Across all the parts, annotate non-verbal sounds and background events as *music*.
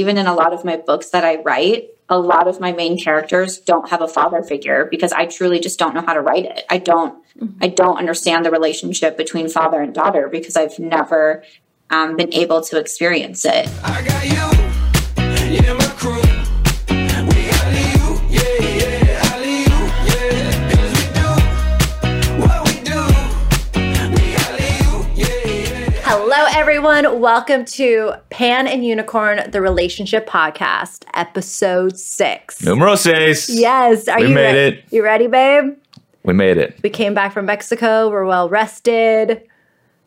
Even in a lot of my books that I write, a lot of my main characters don't have a father figure because I truly just don't know how to write it. I don't mm-hmm. I don't understand the relationship between father and daughter because I've never um, been able to experience it. Everyone. Welcome to Pan and Unicorn, the relationship podcast, episode six. Numero seis. Yes. Are we you made re- it. You ready, babe? We made it. We came back from Mexico. We're well rested.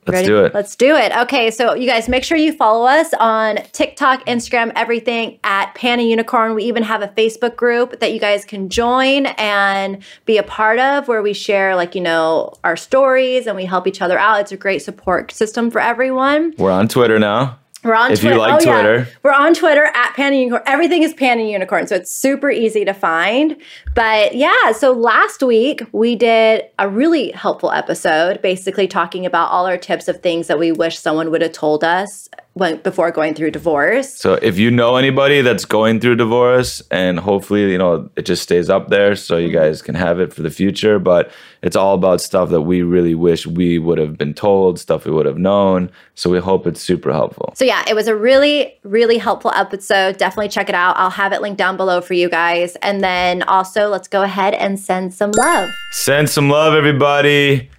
Let's Ready? do it. Let's do it. Okay, so you guys make sure you follow us on TikTok, Instagram, everything at Pan and Unicorn. We even have a Facebook group that you guys can join and be a part of where we share like, you know, our stories and we help each other out. It's a great support system for everyone. We're on Twitter now. We're on if Twitter. you like oh, Twitter. Yeah. We're on Twitter at Pan and Unicorn. Everything is Pan and Unicorn. So it's super easy to find. But yeah, so last week we did a really helpful episode, basically talking about all our tips of things that we wish someone would have told us when, before going through divorce. So if you know anybody that's going through divorce and hopefully, you know, it just stays up there so you guys can have it for the future, but it's all about stuff that we really wish we would have been told, stuff we would have known. So we hope it's super helpful. So yeah, it was a really really helpful episode. Definitely check it out. I'll have it linked down below for you guys. And then also, let's go ahead and send some love. Send some love everybody.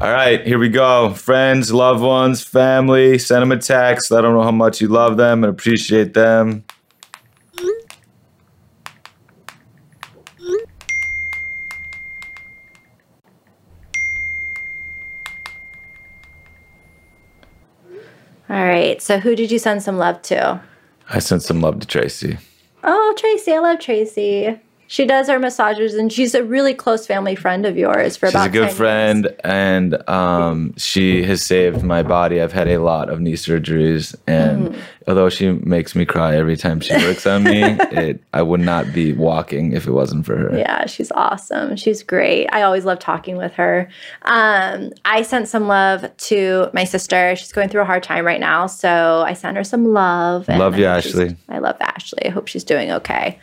All right, here we go. Friends, loved ones, family, send them a text. Let them know how much you love them and appreciate them. All right, so who did you send some love to? I sent some love to Tracy. Oh, Tracy, I love Tracy. She does our massages, and she's a really close family friend of yours. For she's about a good friend, years. and um, she has saved my body. I've had a lot of knee surgeries, and mm. although she makes me cry every time she works on me, *laughs* it I would not be walking if it wasn't for her. Yeah, she's awesome. She's great. I always love talking with her. Um, I sent some love to my sister. She's going through a hard time right now, so I sent her some love. Love you, Ashley. I love Ashley. I hope she's doing okay.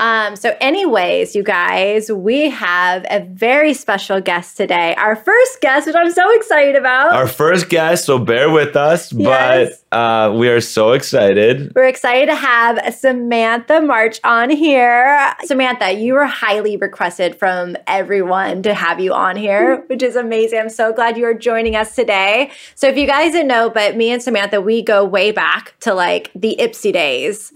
Um, so, anyways, you guys, we have a very special guest today. Our first guest, which I'm so excited about. Our first guest, so bear with us, yes. but uh, we are so excited. We're excited to have Samantha March on here. Samantha, you were highly requested from everyone to have you on here, which is amazing. I'm so glad you are joining us today. So, if you guys didn't know, but me and Samantha, we go way back to like the Ipsy days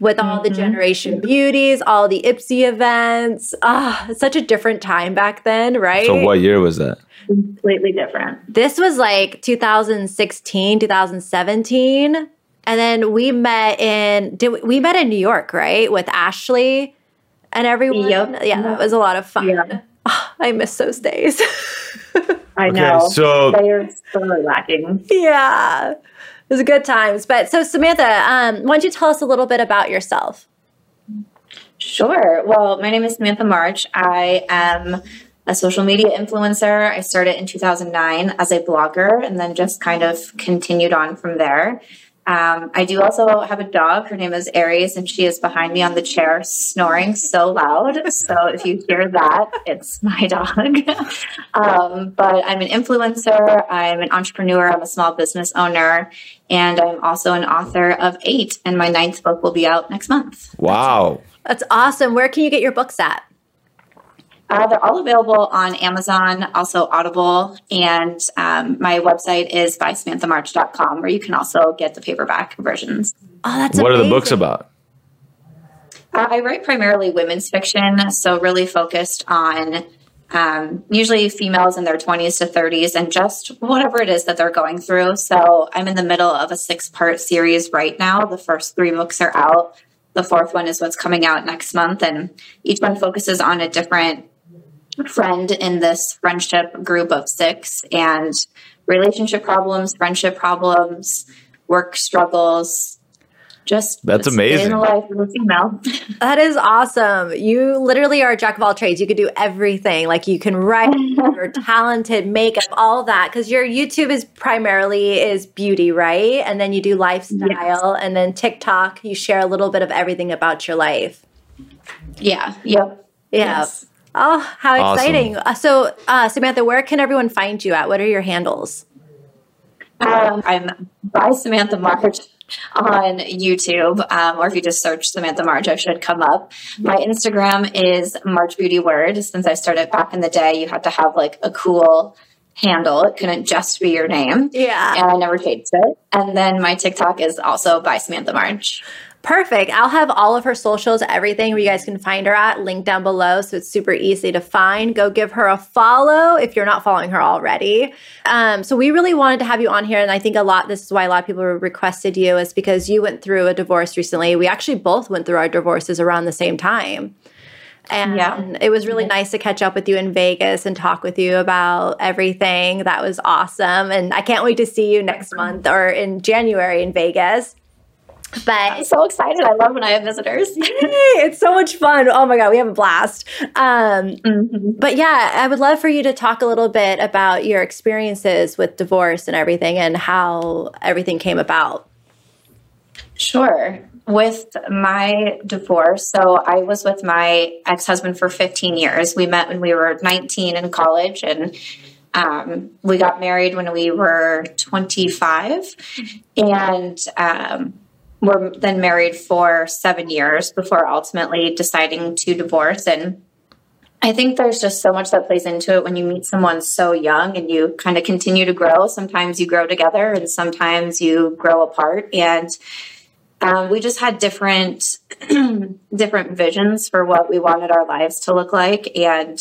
with all mm-hmm. the Generation Beauties, all the Ipsy events. Ah, oh, such a different time back then, right? So, what year was that? Completely different. This was like 2016, 2017. And then we met in did we, we met in New York, right? With Ashley and everyone. Yep. Yeah, that was a lot of fun. Yeah. Oh, I miss those days. *laughs* I know. So they are so lacking. Yeah it was good times. But so, Samantha, um, why don't you tell us a little bit about yourself? Sure. Well, my name is Samantha March. I am a social media influencer. I started in 2009 as a blogger and then just kind of continued on from there. Um, I do also have a dog. Her name is Aries, and she is behind me on the chair snoring so loud. So if you hear that, it's my dog. *laughs* um, but I'm an influencer, I'm an entrepreneur, I'm a small business owner, and I'm also an author of eight, and my ninth book will be out next month. Wow. That's awesome. Where can you get your books at? Uh, they're all available on Amazon, also Audible, and um, my website is bysamanthamarch.com, where you can also get the paperback versions. Oh, that's What amazing. are the books about? Uh, I write primarily women's fiction, so really focused on um, usually females in their 20s to 30s and just whatever it is that they're going through. So I'm in the middle of a six part series right now. The first three books are out. The fourth one is what's coming out next month, and each one focuses on a different friend in this friendship group of six and relationship problems, friendship problems, work struggles, just That's just amazing. In life of a female. *laughs* That is awesome. You literally are a jack of all trades. You could do everything. Like you can write, *laughs* you're talented, makeup, all that. Because your YouTube is primarily is beauty, right? And then you do lifestyle, and then TikTok. You share a little bit of everything about your life. yeah. Yep. Yeah. Yes. Oh, how Awesome. exciting! Uh, so, uh, Samantha, where can everyone find you at? What are your handles? Um, I'm by Samantha March on YouTube, um, or if you just search Samantha March, I should come up. My Instagram is March Beauty Word. Since I started back in the day, you had to have like a cool handle. It couldn't just be your name. Yeah. And I never changed it. And then my TikTok is also by Samantha March. Perfect. I'll have all of her socials, everything where you guys can find her at, linked down below. So it's super easy to find. Go give her a follow if you're not following her already. Um, so we really wanted to have you on here. And I think a lot, this is why a lot of people requested you, is because you went through a divorce recently. We actually both went through our divorces around the same time. And Yeah. it was really nice to catch up with you in Vegas and talk with you about everything. That was awesome. And I can't wait to see you next month or in January in Vegas. But I'm so excited. I love when I have visitors. Yay, it's so much fun. Oh my god, we have a blast. Um, Mhm. but yeah, I would love for you to talk a little bit about your experiences with divorce and everything, and how everything came about. Sure. With my divorce, so I was with my ex husband for 15 years. We met when we were 19 in college, and um, we got married when we were 25. And um, were then married for seven years before ultimately deciding to divorce. And I think there's just so much that plays into it when you meet someone so young and you kind of continue to grow. Sometimes you grow together and sometimes you grow apart. And um, we just had different *clears throat* different visions for what we wanted our lives to look like. And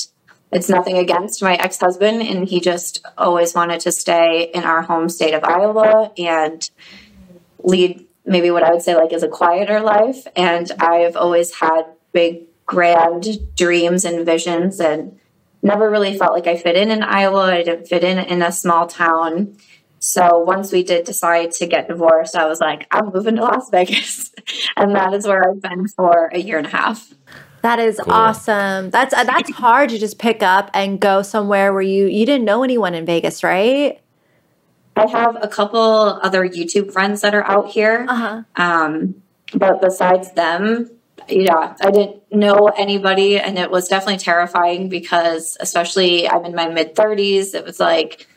it's nothing against my ex husband, and he just always wanted to stay in our home state of Iowa and lead maybe what I would say like is a quieter life. And I've always had big, grand dreams and visions, and never really felt like I fit in in Iowa. I didn't fit in in a small town. So once we did decide to get divorced, I was like, I'm moving to Las Vegas. *laughs* and that is where I've been for a year and a half. That is Cool. awesome. That's uh, that's hard to just pick up and go somewhere where you you didn't know anyone in Vegas, right? I have a couple other YouTube friends that are out here. Uh huh. Um, but besides them, yeah, I didn't know anybody, and it was definitely terrifying because, especially, I'm in my mid 30s. It was like,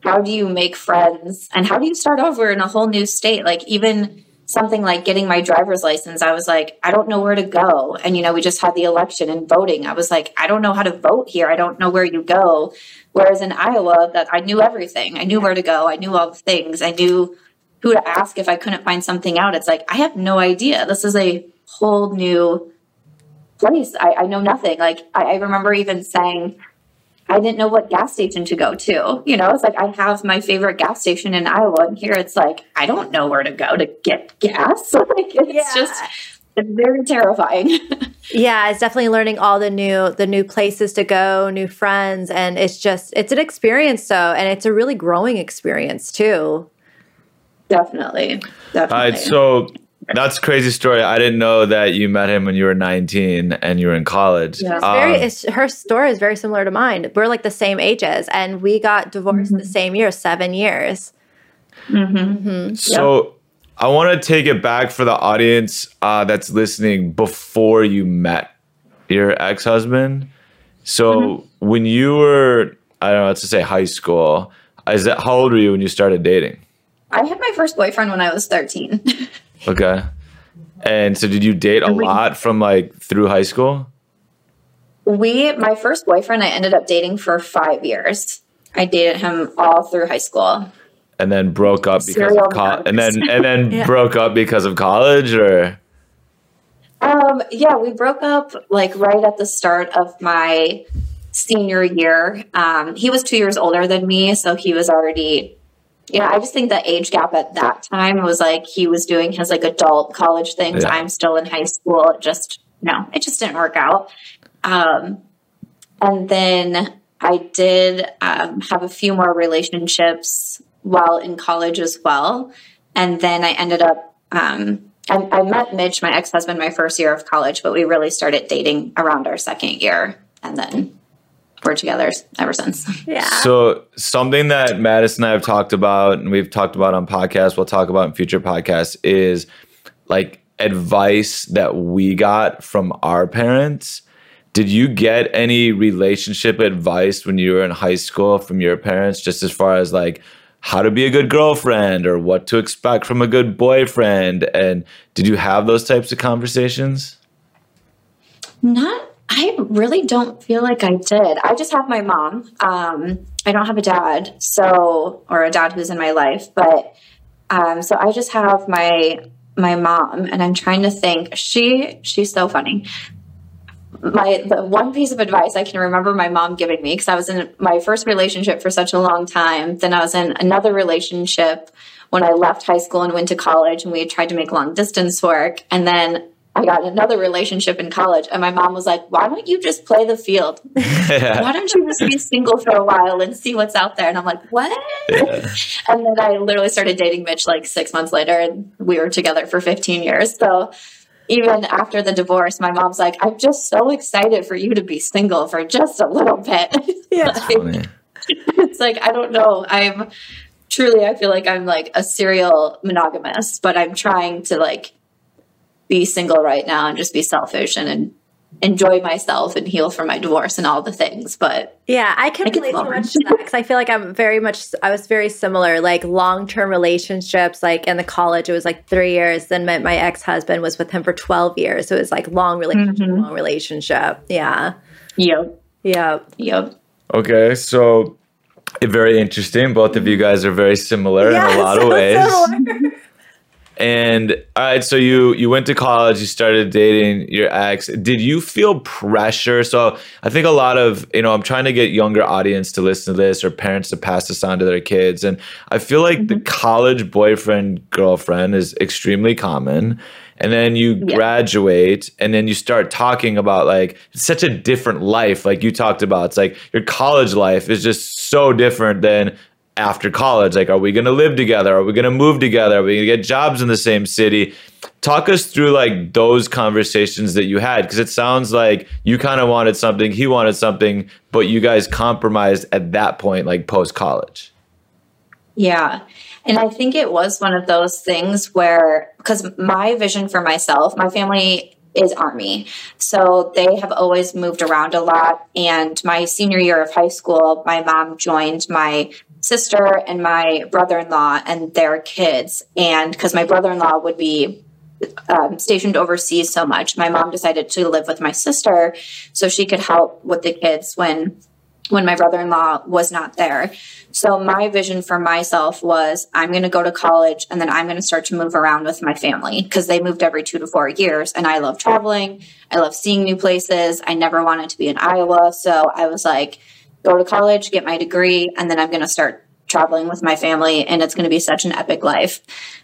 how do you make friends, and how do you start over in a whole new state? Like even something like getting my driver's license, I was like, I don't know where to go. And you know, we just had the election and voting. I was like, I don't know how to vote here. I don't know where you go. Whereas in Iowa, that I knew everything. I knew where to go. I knew all the things. I knew who to ask if I couldn't find something out. It's like, I have no idea. This is a whole new place. I, I know nothing. Like, I, I remember even saying, I didn't know what gas station to go to. You know, it's like I have my favorite gas station in Iowa, and here it's like, I don't know where to go to get gas. *laughs* like, it's Yeah. just, it's very terrifying. *laughs* Yeah, it's definitely learning all the new the new places to go, new friends, and it's just it's an experience though, and it's a really growing experience too. definitely. Definitely. All right, so that's a crazy story. I didn't know that you met him when you were 19 and you were in college. Yeah. It's very, Um, it's, her story is very similar to mine. We're like the same ages, and we got divorced the same year, seven years. Mhm. So I want to take it back for the audience uh, that's listening before you met your ex husband. So when you were, I don't know, let's just say high school, is that, how old were you when you started dating? I had my first boyfriend when I was 13. *laughs* Okay. And so did you date a lot from like through high school? we, my first boyfriend, I ended up dating for five years. I dated him all through high school. And then broke up because Serial of college, and then and then *laughs* Yeah. broke up because of college, or Um, yeah, we broke up like right at the start of my senior year. Um, he was two years older than me, so he was already. You know, I just think the age gap at that time was like he was doing his like adult college things. Yeah. I'm still in high school. It just no, it just didn't work out. Um, and then I did um, have a few more relationships while in college as well. And then I ended up um, I, I met Mitch, my ex husband, my first year of college, but we really started dating around our second year. And then we're together ever since. Yeah. So something that Madison and I have talked about, and we've talked about on podcasts, we'll talk about in future podcasts, is like advice that we got from our parents. Did you get any relationship advice when you were in high school from your parents, just as far as like how to be a good girlfriend or what to expect from a good boyfriend? And did you have those types of conversations? Not I really don't feel like I did. I just have my mom. Um, I don't have a dad, so or a dad who's in my life, but um, so I just have my my mom, and I'm trying to think. She she's so funny. My the one piece of advice I can remember my mom giving me because I was in my first relationship for such a long time. Then I was in another relationship when I left high school and went to college, and we tried to make long distance work, and then I got another relationship in college, and my mom was like, "Why don't you just play the field? *laughs* Why don't you just be single for a while and see what's out there?" And I'm like, "What?" Yeah. And then I literally started dating Mitch like six months later, and we were together for 15 years. So even after the divorce, my mom's like, "I'm just so excited for you to be single for just a little bit." Yeah, *laughs* like, it's like I don't know. I'm truly, I feel like I'm like a serial monogamist, but I'm trying to like be single right now and just be selfish and, and enjoy myself and heal from my divorce and all the things. But yeah, I can relate so much to that because I feel like I'm very much, I was very similar, like long term relationships. Like in the college, it was like three years. Then my, my ex husband was with him for 12 years. So it was like long relationship, mm-hmm. long relationship. Yeah. Yep. Yep. Yep. Okay. So very interesting. Both of you guys are very similar in a *laughs* lot of ways. And all right, so you you went to college, you started dating your ex. Did you feel pressure? So I think a lot of you know, I'm trying to get younger audience to listen to this or parents to pass this on to their kids, and I feel like mm-hmm. the college boyfriend girlfriend is extremely common. And then you yeah. graduate, and then you start talking about like such a different life. Like you talked about, it's like your college life is just so different than after college like are we going to live together are we going to move together are we going to get jobs in the same city talk us through like those conversations that you had because it sounds like you kind of wanted something he wanted something but you guys compromised at that point like post college yeah and i think it was one of those things where because my vision for myself my family is Army. So they have always moved around a lot. And my senior year of high school, my mom joined my sister and my brother in law and their kids. And because my brother in law would be um, stationed overseas so much, my mom decided to live with my sister so she could help with the kids when when my brother-in-law was not there. So my vision for myself was I'm going to go to college and then I'm going to start to move around with my family because they moved every 2 to 4 years and I love traveling. I love seeing new places. I never wanted to be in Iowa, so I was like go to college, get my degree, and then I'm going to start traveling with my family and it's going to be such an epic life.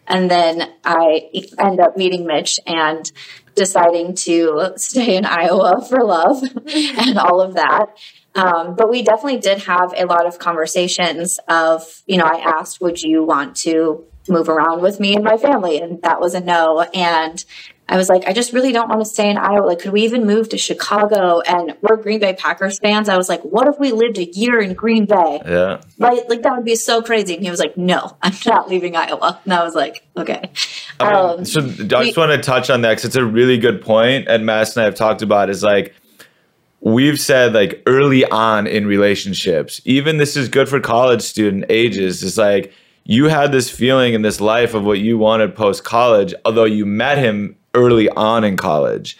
And then I end up meeting Mitch and deciding to stay in Iowa for love *laughs* and all of that. Um, but we definitely did have a lot of conversations of, you know, I asked, would you want to move around with me and my family? And that was a no. And I was like, I just really don't want to stay in Iowa. Like, could we even move to Chicago? And we're Green Bay Packers fans. I was like, what if we lived a year in Green Bay? Yeah. Like, like that would be so crazy. And he was like, no, *laughs* I'm not leaving Iowa. And I was like, okay. I um, so I just we, want to touch on that because it's a really good point. And Mass and I have talked about is like, we've said like early on in relationships, even this is good for college student ages, it's like you had this feeling in this life of what you wanted post college, although you met him early on in college.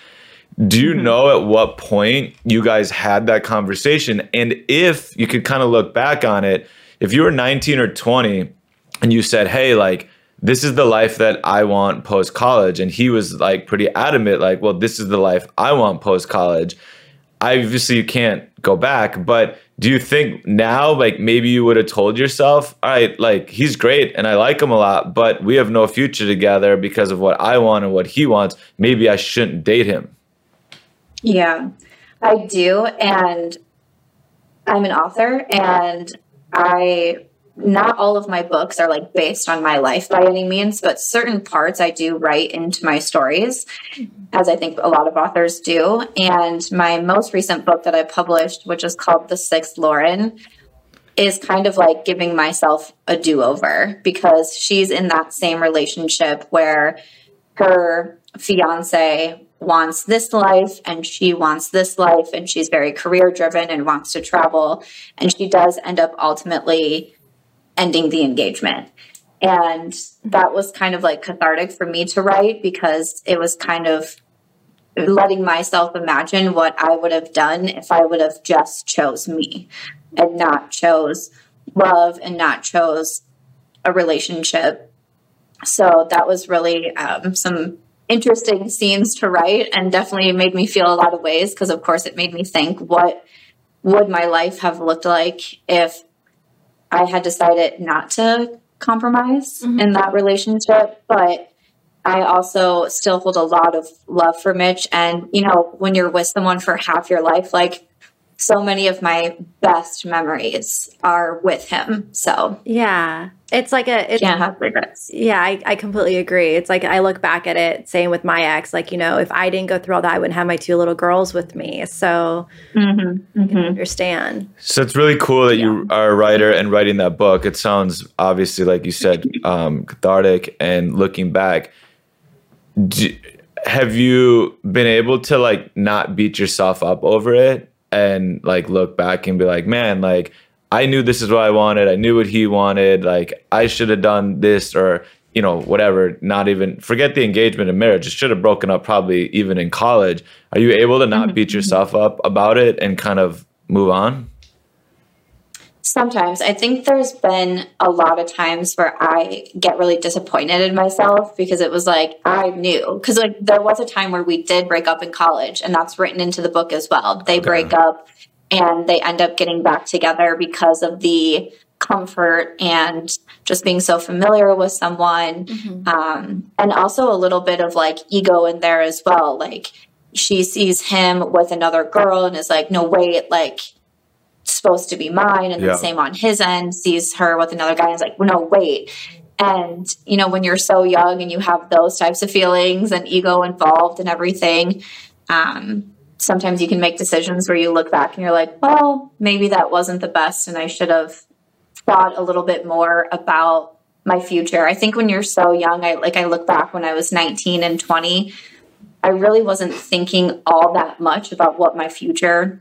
Do you mm-hmm. know at what point you guys had that conversation? And if you could kind of look back on it, if you were 19 or 20 and you said, hey, like, this is the life that I want post college. And he was like pretty adamant, like, well, this is the life I want post college obviously you can't go back, but do you think now, like maybe you would have told yourself, all right, like he's great and I like him a lot, but we have no future together because of what I want and what he wants. Maybe I shouldn't date him. Yeah, I do. And I'm an author and I not all of my books are like based on my life by any means, but certain parts I do write into my stories, as I think a lot of authors do. And my most recent book that I published, which is called The Sixth Lauren, is kind of like giving myself a do over because she's in that same relationship where her fiance wants this life and she wants this life and she's very career driven and wants to travel and she does end up ultimately ending the engagement and that was kind of like cathartic for me to write because it was kind of letting myself imagine what I would have done if I would have just chose me and not chose love and not chose a relationship. So that was really um, some interesting scenes to write and definitely made me feel a lot of ways because, of course, it made me think what would my life have looked like if I had decided not to compromise mm-hmm. in that relationship. But I also still hold a lot of love for Mitch. And, you know, when you're with someone for half your life, like so many of my best memories are with him. So yeah, it's like a it's, can't have regrets. Yeah, I, I completely agree. It's like I look back at it, same with my ex. Like you know, if I didn't go through all that, I wouldn't have my two little girls with me. So mm-hmm, mm-hmm. understand. So it's really cool that yeah. you are a writer and writing that book. It sounds obviously like you said *laughs* um, cathartic and looking back. Do, have you been able to like not beat yourself up over it and like look back and be like, man, like I knew this is what I wanted. I knew what he wanted. Like I should have done this or you know whatever. Not even forget the engagement and marriage. It should have broken up probably even in college. Are you able to not mm-hmm. beat yourself up about it and kind of move on? Sometimes I think there's been a lot of times where I get really disappointed in myself because it was like I knew because like there was a time where we did break up in college and that's written into the book as well. They okay. break up and they end up getting back together because of the comfort and just being so familiar with someone mm-hmm. um, and also a little bit of like ego in there as well like she sees him with another girl and is like no wait like supposed to be mine and yeah. the same on his end sees her with another guy and is like well, no wait and you know when you're so young and you have those types of feelings and ego involved and everything um, sometimes you can make decisions where you look back and you're like well maybe that wasn't the best and i should have thought a little bit more about my future i think when you're so young i like i look back when i was 19 and 20 i really wasn't thinking all that much about what my future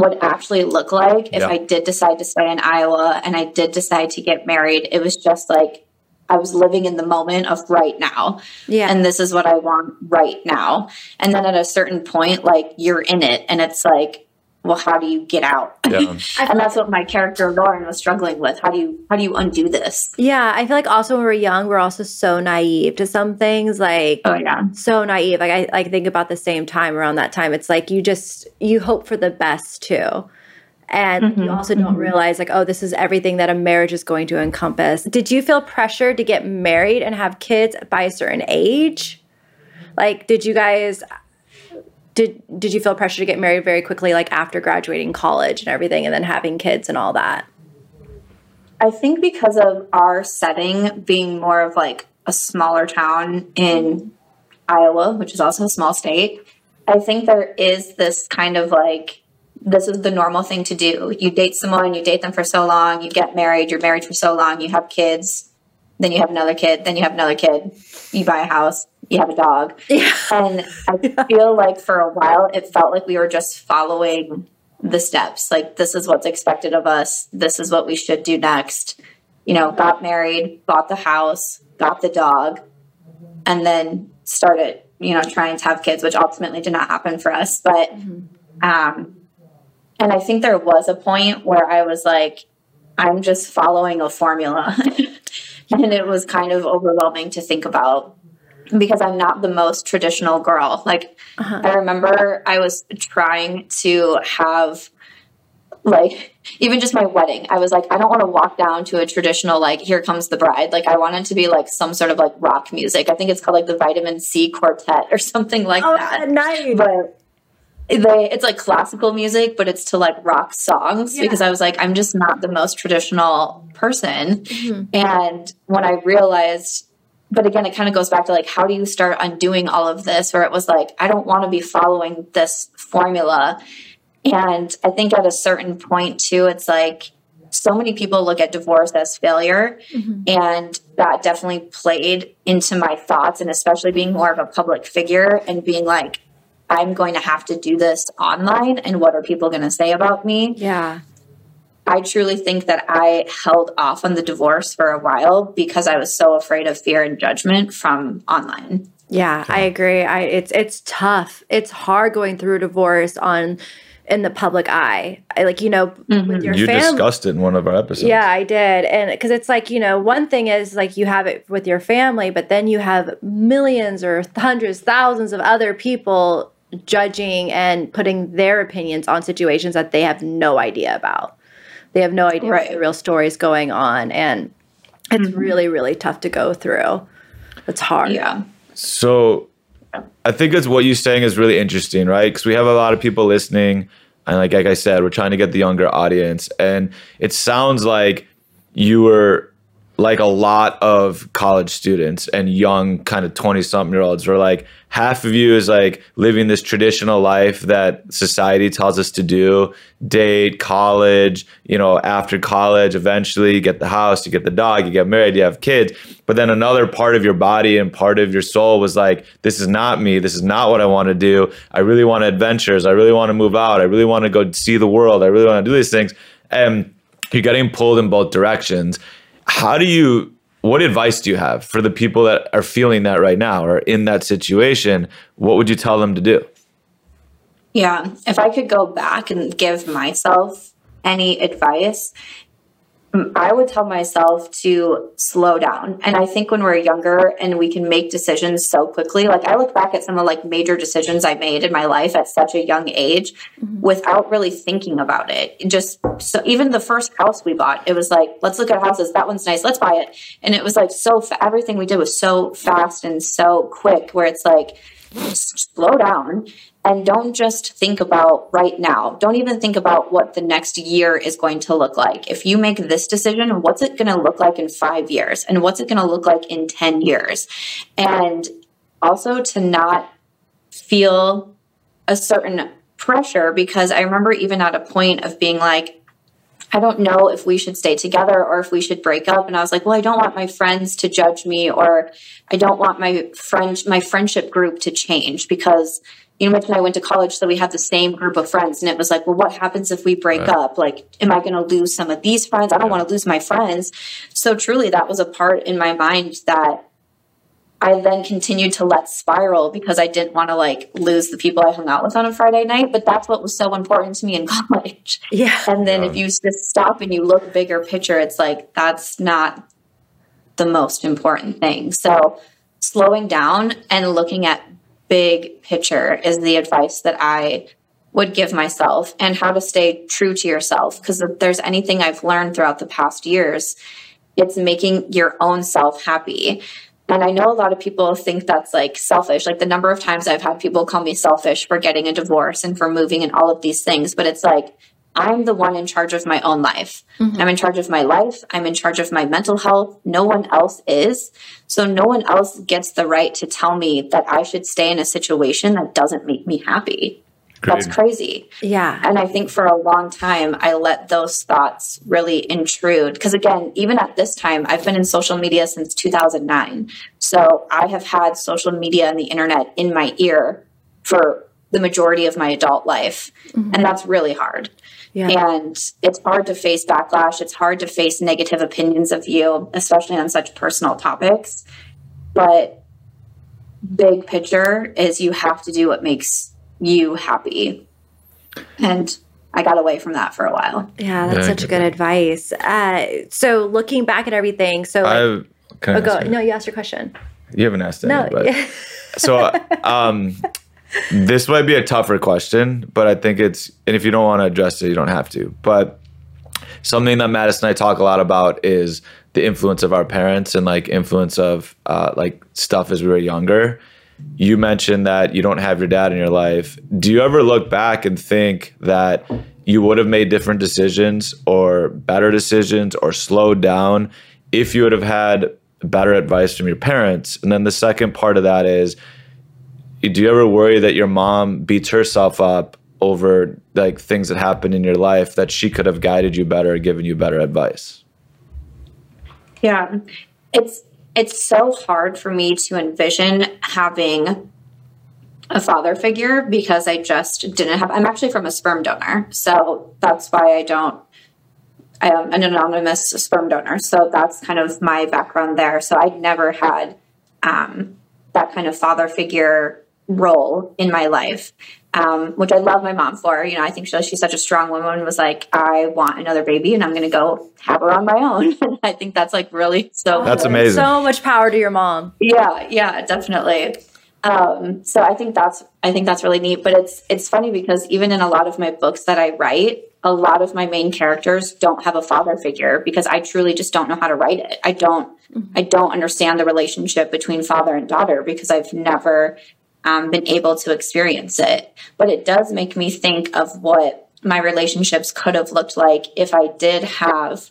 would actually look like if yeah. I did decide to stay in Iowa and I did decide to get married. It was just like I was living in the moment of right now. Yeah. And this is what I want right now. And then at a certain point, like you're in it and it's like, well, how do you get out? Yeah. *laughs* and that's what my character Lauren was struggling with. How do you how do you undo this? Yeah, I feel like also when we're young, we're also so naive to some things. Like oh yeah, so naive. Like I like think about the same time around that time. It's like you just you hope for the best too. And mm-hmm, you also don't mm-hmm. realize, like, oh, this is everything that a marriage is going to encompass. Did you feel pressure to get married and have kids by a certain age? Like, did you guys did did you feel pressure to get married very quickly like after graduating college and everything and then having kids and all that? I think because of our setting being more of like a smaller town in iowa which is also a small state i think there is this kind of like this is the normal thing to do. You date someone you date them for so long you get married you're married for so long you have kids then you have another kid then you have another kid you buy a house you have a dog. Yeah. And I *laughs* feel like for a while it felt like we were just following the steps. Like this is what's expected of us. This is what we should do next. You know, got married, bought the house, got the dog, and then started, you know, trying to have kids, which ultimately did not happen for us. But mm-hmm. um and I think there was a point where I was like, I'm just following a formula. *laughs* and it was kind of overwhelming to think about because I'm not the most traditional girl. Like, uh-huh. I remember I was trying to have, like, even just my wedding. I was like, I don't want to walk down to a traditional, like, here comes the bride. Like, I wanted to be like some sort of like rock music. I think it's called like the Vitamin C Quartet or something like oh, that. Nice. But they it's like classical music, but it's to like rock songs Yeah. because I was like, I'm just not the most traditional person. Mhm. And when I realized, but again, it kind of goes back to like, how do you start undoing all of this? Where it was like, I don't want to be following this formula. And I think at a certain point, too, it's like so many people look at divorce as failure. Mhm. And that definitely played into my thoughts, and especially being more of a public figure and being like, I'm going to have to do this online. And what are people going to say about me? Yeah. I truly think that I held off on the divorce for a while because I was so afraid of fear and judgment from online. Yeah, I agree. I it's it's tough. It's hard going through a divorce on in the public eye. I, like you know, mm-hmm. with your You family. discussed it in one of our episodes. Yeah, I did. And because it's like, you know, one thing is like you have it with your family, but then you have millions or hundreds, thousands of other people judging and putting their opinions on situations that they have no idea about. They have no idea what the real story is going on. And it's Mhm. really, really tough to go through. It's hard. Yeah. So I think it's what you're saying is really interesting, right? Because we have a lot of people listening. And like, like I said, we're trying to get the younger audience. And it sounds like you were like a lot of college students and young kind of 20 something year olds where like half of you is like living this traditional life that society tells us to do. Date college you know after college eventually you get the house you get the dog you get married you have kids. But then another part of your body and part of your soul was like this is not me. This is not what i want to do. I really want adventures. I really want to move out. I really want to go see the world. I really want to do these things. And you're getting pulled in both directions how do you what advice do you have for the people that are feeling that right now or in that situation what would you tell them to do Yeah. If I could go back and give myself any advice, I would tell myself to slow down. And I think when we're younger and we can make decisions so quickly, like I look back at some of like major decisions I made in my life at such a young age mm-hmm. without really thinking about it. It Just so even the first house we bought, it was like, let's look at houses. That one's nice. Let's buy it. And it was like so fa- everything we did was so fast and so quick where it's like slow down and don't just think about right now. Don't even think about what the next year is going to look like. If you make this decision, what's it going to look like in five years? And what's it going to look like in 10 years? And also to not feel a certain pressure because I remember even at a point of being like, I don't know if we should stay together or if we should break up. And I was like, well, I don't want my friends to judge me or I don't want my friend my friendship group to change because you know, Mitch and I went to college, so we had the same group of friends. And it was like, well, what happens if we break Right. up? Like, am I going to lose some of these friends? I don't want to lose my friends. So truly, that was a part in my mind that I then continued to let spiral because I didn't want to like lose the people I hung out with on a Friday night. But that's what was so important to me in *laughs* college. Yeah. And then Yeah. if you just stop and you look bigger picture, it's like that's not the most important thing. So slowing down and looking at big picture is the advice that I would give myself and how to stay true to yourself. Because if there's anything I've learned throughout the past years, it's making your own self happy. And I know a lot of people think that's like selfish. Like the number of times I've had people call me selfish for getting a divorce and for moving and all of these things. But it's like, I'm the one in charge of my own life. Mm-hmm. I'm in charge of my life. I'm in charge of my mental health. No one else is. So no one else gets the right to tell me that I should stay in a situation that doesn't make me happy. That's crazy. Yeah. And I think for a long time, I let those thoughts really intrude. Because again, even at this time, I've been in social media since 2009. So I have had social media and the internet in my ear for the majority of my adult life. Mm-hmm. And that's really hard. Yeah. And it's hard to face backlash. It's hard to face negative opinions of you, especially on such personal topics. But big picture is you have to do what makes you happy. And I got away from that for a while. Yeah, that's Yeah, such get good advice. Uh, so looking back at everything, so like, I can oh, go. you? No, you asked your question. You haven't asked any, No. but *laughs* so um, this might be a tougher question, but I think it's and if you don't want to address it, you don't have to. But something that Madison and I talk a lot about is the influence of our parents and like influence of uh, like stuff as we were younger. you mentioned that you don't have your dad in your life. Do you ever look back and think that you would have made different decisions or better decisions or slowed down if you would have had better advice from your parents? And then the second part of that is do you ever worry that your mom beats herself up over like things that happened in your life that she could have guided you better, given you better advice? Yeah. It's it's so hard for me to envision having a father figure because I just didn't have I'm actually from a sperm donor. So that's why I don't I am an anonymous sperm donor. So that's kind of my background there. So I never had um, that kind of father figure role in my life, um, which I love my mom for. You know, I think she, she's such a strong woman. Was like, I want another baby, and I'm going to go have her on my own. *laughs* I think that's like really so. That's amazing. So much power to your mom. Yeah, yeah, definitely. Um, so I think that's I think that's really neat. But it's it's funny because even in a lot of my books that I write, a lot of my main characters don't have a father figure because I truly just don't know how to write it. I don't mm-hmm. I don't understand the relationship between father and daughter because I've never um, been able to experience it. But it does make me think of what my relationships could have looked like if I did have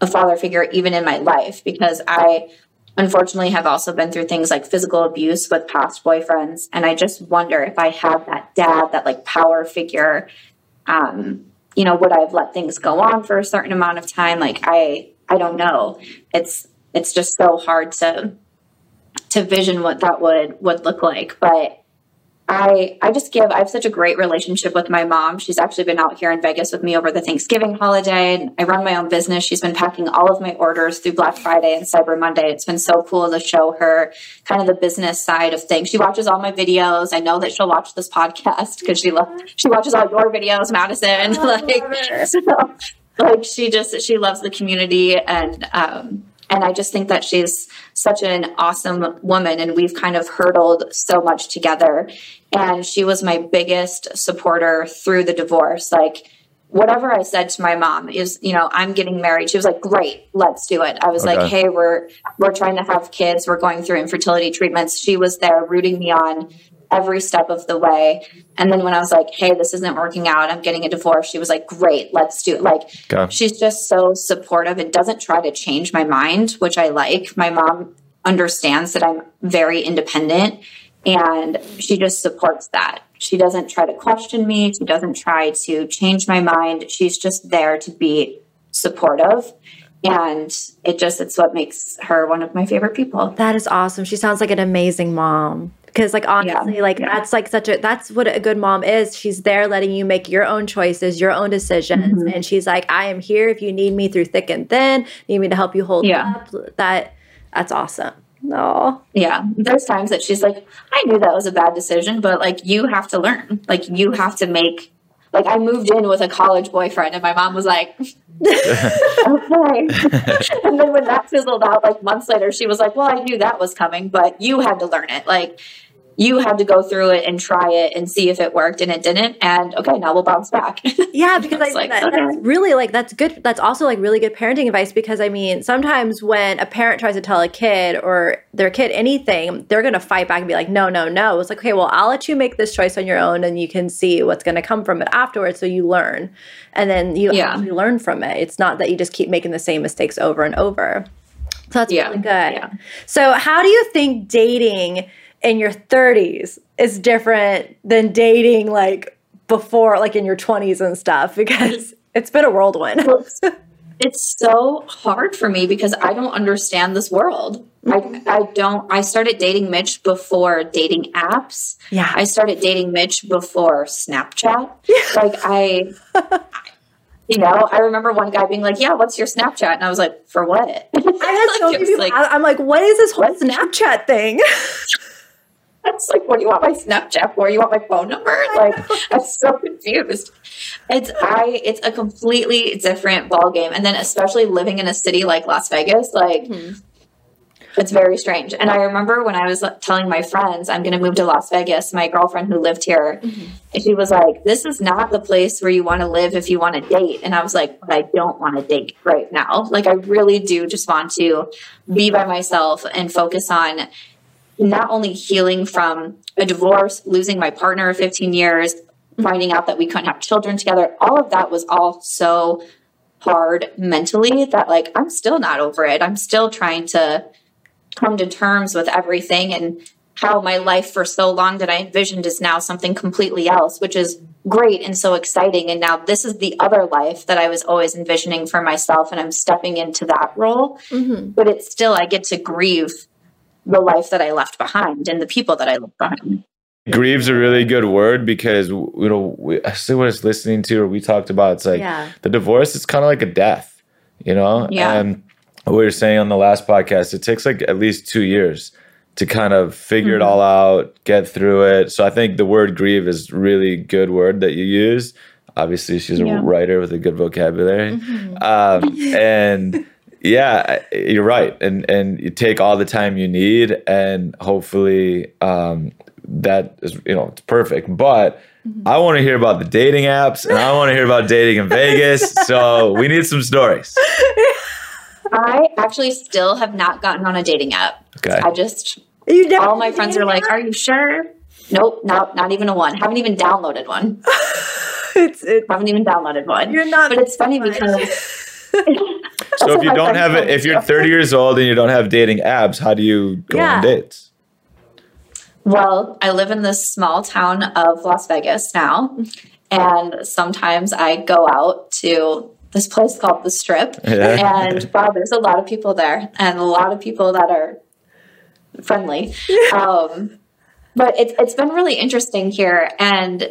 a father figure even in my life because I unfortunately have also been through things like physical abuse with past boyfriends. And I just wonder if I had that dad that like power figure um you know would I have let things go on for a certain amount of time? Like I I don't know. It's it's just so hard to to vision what that would would look like. But I I just give I have such a great relationship with my mom. She's actually been out here in Vegas with me over the Thanksgiving holiday. And I run my own business. She's been packing all of my orders through Black Friday and Cyber Monday. It's been so cool to show her kind of the business side of things. She watches all my videos. I know that she'll watch this podcast because she loves she watches all your videos, Madison. *laughs* like so, like she just she loves the community and um and I just think that she's such an awesome woman, and we've kind of hurdled so much together. And she was my biggest supporter through the divorce. Like, whatever I said to my mom is, you know, I'm getting married. She was like, "Great, let's do it." I was okay. like, "Hey, we're we're trying to have kids. We're going through infertility treatments." She was there rooting me on every step of the way. And then when I was like, hey, this isn't working out, I'm getting a divorce, she was like, great, let's do it. Like, okay. she's just so supportive and doesn't try to change my mind, which I like. My mom understands that I'm very independent and she just supports that. She doesn't try to question me, she doesn't try to change my mind. She's just there to be supportive and it just it's what makes her one of my favorite people that is awesome she sounds like an amazing mom because like honestly yeah. like yeah. that's like such a that's what a good mom is she's there letting you make your own choices your own decisions mm-hmm. and she's like i am here if you need me through thick and thin need me to help you hold yeah. up that that's awesome no yeah there's times that she's like i knew that was a bad decision but like you have to learn like you have to make like i moved in with a college boyfriend and my mom was like *laughs* okay. *laughs* and then when that fizzled out, like months later, she was like, Well, I knew that was coming, but you had to learn it. Like, you had to go through it and try it and see if it worked and it didn't and okay now we'll bounce back *laughs* yeah because i like, that, okay. that's really like that's good that's also like really good parenting advice because i mean sometimes when a parent tries to tell a kid or their kid anything they're going to fight back and be like no no no it's like okay well i'll let you make this choice on your own and you can see what's going to come from it afterwards so you learn and then you yeah. actually learn from it it's not that you just keep making the same mistakes over and over so that's yeah. really good yeah. so how do you think dating in your 30s is different than dating like before, like in your 20s and stuff, because it's been a whirlwind. it's so hard for me because I don't understand this world. I, I don't I started dating Mitch before dating apps. Yeah. I started dating Mitch before Snapchat. Yeah. like I *laughs* you know, I remember one guy being like, "Yeah, what's your Snapchat?" And I was like, "For what?" I *laughs* had so like, like, I'm like, "What is this whole Snapchat thing?" *laughs* *laughs* It's like, what do you want my Snapchat for? You want my phone number? *laughs* Like, I'm so confused. It's I. It's a completely different ball game, and then especially living in a city like Las Vegas, like. Mm-hmm. It's very strange. And I remember when I was telling my friends, I'm going to move to Las Vegas, my girlfriend who lived here, mm-hmm. she was like, This is not the place where you want to live if you want to date. And I was like, But I don't want to date right now. Like, I really do just want to be by myself and focus on not only healing from a divorce, losing my partner of 15 years, finding out that we couldn't have children together, all of that was all so hard mentally that like I'm still not over it. I'm still trying to come to terms with everything and how my life for so long that I envisioned is now something completely else, which is great and so exciting. And now this is the other life that I was always envisioning for myself, and I'm stepping into that role. Mm-hmm. But it's still, I get to grieve the life that I left behind and the people that I left behind. Grieve's a really good word because you know we, I see what I was listening to or we talked about. It's like yeah. the divorce is kind of like a death, you know. Yeah. And we were saying on the last podcast, it takes like at least two years to kind of figure mm-hmm. it all out, get through it. So I think the word grieve is really good word that you use. Obviously, she's yeah. a writer with a good vocabulary, mm-hmm. um, and yeah, you're right. And and you take all the time you need, and hopefully um, that is you know it's perfect. But mm-hmm. I want to hear about the dating apps, and I want to hear about dating in Vegas. *laughs* So we need some stories. I actually still have not gotten on a dating app. Okay. I just you never all my friends are like, "Are you sure?" Nope, nope, not even a one. Haven't even downloaded one. *laughs* it's, it's haven't even downloaded one. You're not. But it's funny because. *laughs* *laughs* so if you don't have it, if you're 30 years old and you don't have dating apps, how do you go yeah. on dates? Well, I live in this small town of Las Vegas now, and sometimes I go out to this place called the Strip, *laughs* yeah. and wow, there's a lot of people there, and a lot of people that are friendly. *laughs* Um, but it's it's been really interesting here, and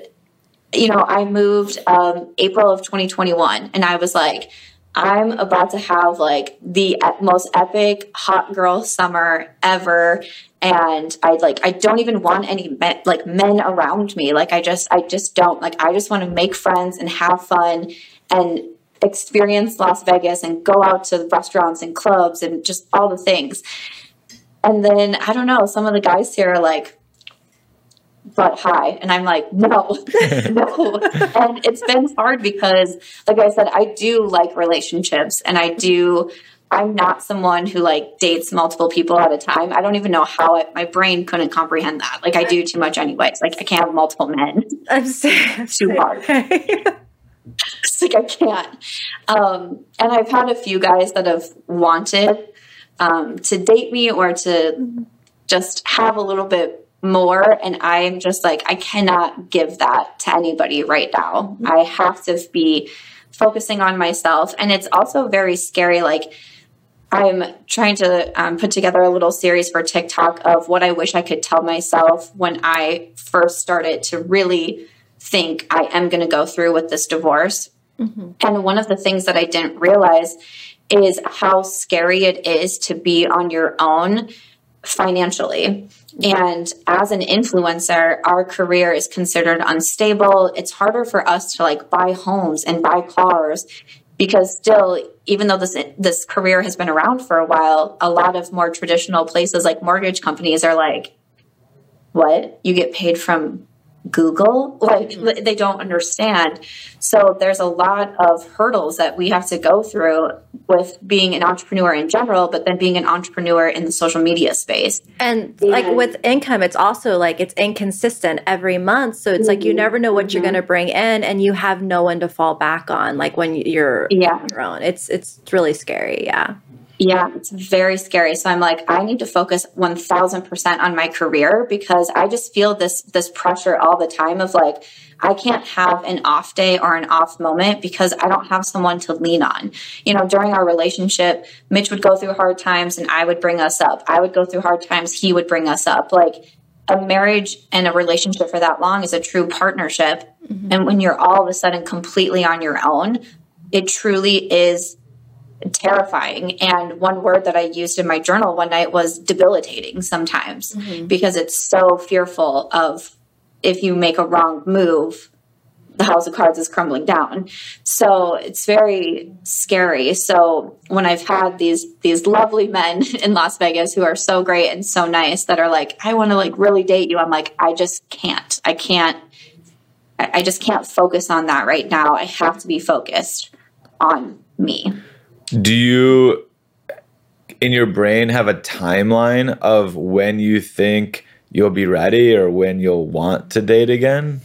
you know, I moved um, April of 2021, and I was like, I'm about to have like the most epic hot girl summer ever. And I like, I don't even want any men, like men around me. Like, I just, I just don't like, I just want to make friends and have fun and experience Las Vegas and go out to restaurants and clubs and just all the things. And then I don't know, some of the guys here are like, but high. And I'm like, no, *laughs* no. and it's been hard because, like I said, I do like relationships and I do. I'm not someone who like dates multiple people at a time. I don't even know how it, my brain couldn't comprehend that. Like I do too much anyways. Like I can't have multiple men. I'm saying *laughs* too hard. *laughs* it's like I can't. Um, and I've had a few guys that have wanted um, to date me or to just have a little bit more and i'm just like i cannot give that to anybody right now i have to be focusing on myself and it's also very scary like i'm trying to um, put together a little series for tiktok of what i wish i could tell myself when i first started to really think i am going to go through with this divorce mm-hmm. and one of the things that i didn't realize is how scary it is to be on your own financially. And as an influencer, our career is considered unstable. It's harder for us to like buy homes and buy cars because still even though this this career has been around for a while, a lot of more traditional places like mortgage companies are like what? You get paid from Google. Like they don't understand. So there's a lot of hurdles that we have to go through with being an entrepreneur in general, but then being an entrepreneur in the social media space. And like with income, it's also like it's inconsistent every month. So it's mm-hmm. like you mm-hmm. never know what mm-hmm. you're going to bring in and you have no one to fall back on like when you're yeah. on your own. It's it's really scary, yeah. Yeah, it's very scary. So I'm like, I need to focus 1000% on my career because I just feel this this pressure all the time of like I can't have an off day or an off moment because I don't have someone to lean on. You know, during our relationship, Mitch would go through hard times and I would bring us up. I would go through hard times, he would bring us up. Like a marriage and a relationship for that long is a true partnership. Mm-hmm. And when you're all of a sudden completely on your own, it truly is terrifying. And one word that I used in my journal one night was debilitating sometimes mm-hmm. because it's so fearful of if you make a wrong move, the house of cards is crumbling down. So it's very scary. So when I've had these these lovely men *laughs* in Las Vegas who are so great and so nice that are like, I want to like really date you, I'm like, I just can't. I can't I just can't focus on that right now. I have to be focused on me. Do you in your brain have a timeline of when you think you'll be ready or when you'll want to date again?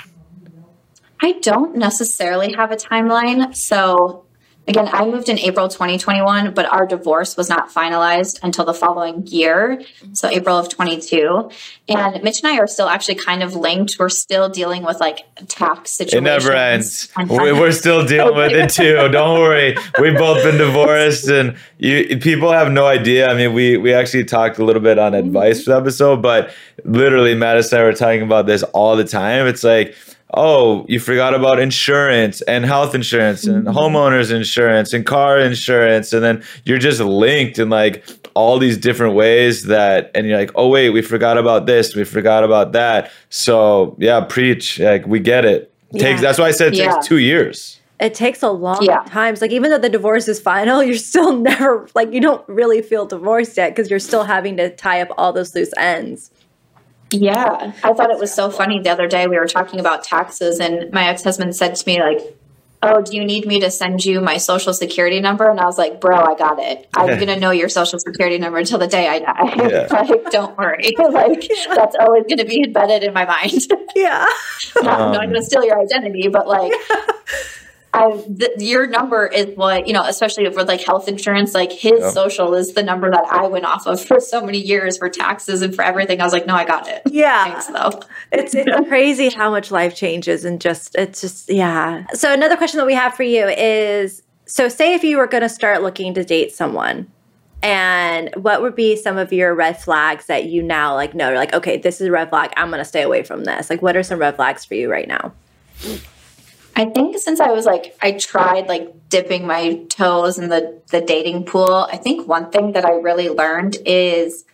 I don't necessarily have a timeline. So Again, I moved in April 2021, but our divorce was not finalized until the following year, so April of 22. And Mitch and I are still actually kind of linked. We're still dealing with like tax situations. It never ends. We're still dealing with it too. *laughs* Don't worry. We've both been divorced, and you people have no idea. I mean, we we actually talked a little bit on mm-hmm. advice for the episode, but literally, Madison and I were talking about this all the time. It's like oh, you forgot about insurance and health insurance and mm-hmm. homeowners insurance and car insurance. And then you're just linked in like all these different ways that, and you're like, oh, wait, we forgot about this. We forgot about that. So yeah, preach. Like we get it. Yeah. Takes, that's why I said it yeah. takes two years it takes a long yeah. time. Like even though the divorce is final, you're still *laughs* never like you don't really feel divorced yet because you're still having to tie up all those loose ends. Yeah, I thought it was so funny the other day. We were talking about taxes, and my ex husband said to me, like, Oh, do you need me to send you my social security number? And I was like, Bro, I got it. I'm *laughs* going to know your social security number until the day I die. *laughs* Yeah. like, don't worry. *laughs* like, that's always going to be embedded in my mind. Yeah. not, um, I'm not going to steal your identity, but like, the, your number is what you know, especially for like health insurance. Like his yeah. social is the number that I went off of for so many years for taxes and for everything. I was like, no, I got it. Yeah, thanks though. It's, it's *laughs* crazy how much life changes and just it's just yeah. So another question that we have for you is: so say if you were going to start looking to date someone, and what would be some of your red flags that you now like know? Like, okay, this is a red flag. I'm going to stay away from this. Like, what are some red flags for you right now? I think since I was like I tried like dipping my toes in the the dating pool, I think one thing that I really learned is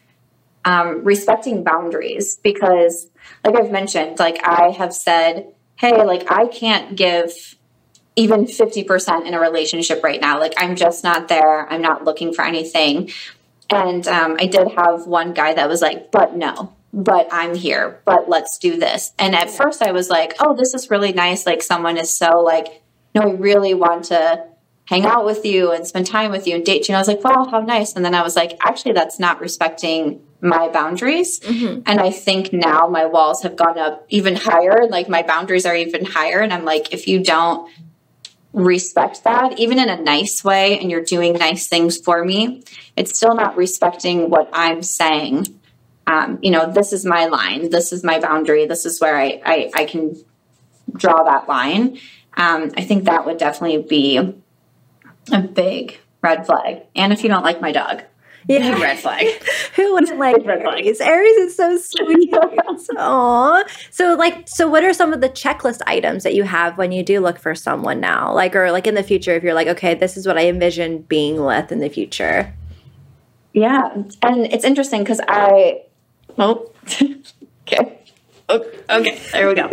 um, respecting boundaries because like I've mentioned, like I have said, hey, like I can't give even 50% in a relationship right now. Like I'm just not there. I'm not looking for anything. And um, I did have one guy that was like, but no, but I'm here, but let's do this. And at first I was like, oh, this is really nice. Like someone is so like, no, we really want to hang out with you and spend time with you and date you. And I was like, wow, how nice. And then I was like, actually, that's not respecting my boundaries. Mm-hmm. And I think now my walls have gone up even higher. Like my boundaries are even higher. And I'm like, if you don't respect that, even in a nice way, and you're doing nice things for me, it's still not respecting what I'm saying um, you know, this is my line, this is my boundary, this is where I, I, I can draw that line. Um, I think that would definitely be a big red flag. And if you don't like my dog, yeah. Big red flag. *laughs* Who wouldn't like red Aries? Flag. Aries is so sweet. *laughs* Aww. So like so what are some of the checklist items that you have when you do look for someone now? Like or like in the future if you're like, okay, this is what I envision being with in the future. Yeah. And it's interesting because I Oh, *laughs* okay. okay, there we go.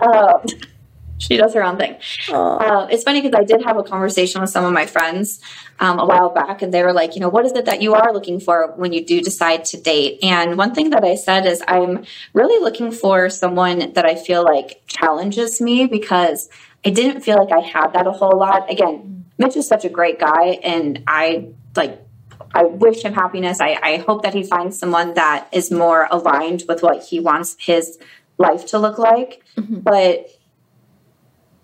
Um, *laughs* she does her own thing. Uh, it's funny because I did have a conversation with some of my friends um, a while back, and they were like, you know, what is it that you are looking for when you do decide to date? And one thing that I said is, I'm really looking for someone that I feel like challenges me because I didn't feel like I had that a whole lot. Again, Mitch is such a great guy, and I like I wish him happiness. I, I hope that he finds someone that is more aligned with what he wants his life to look like. Mm-hmm. But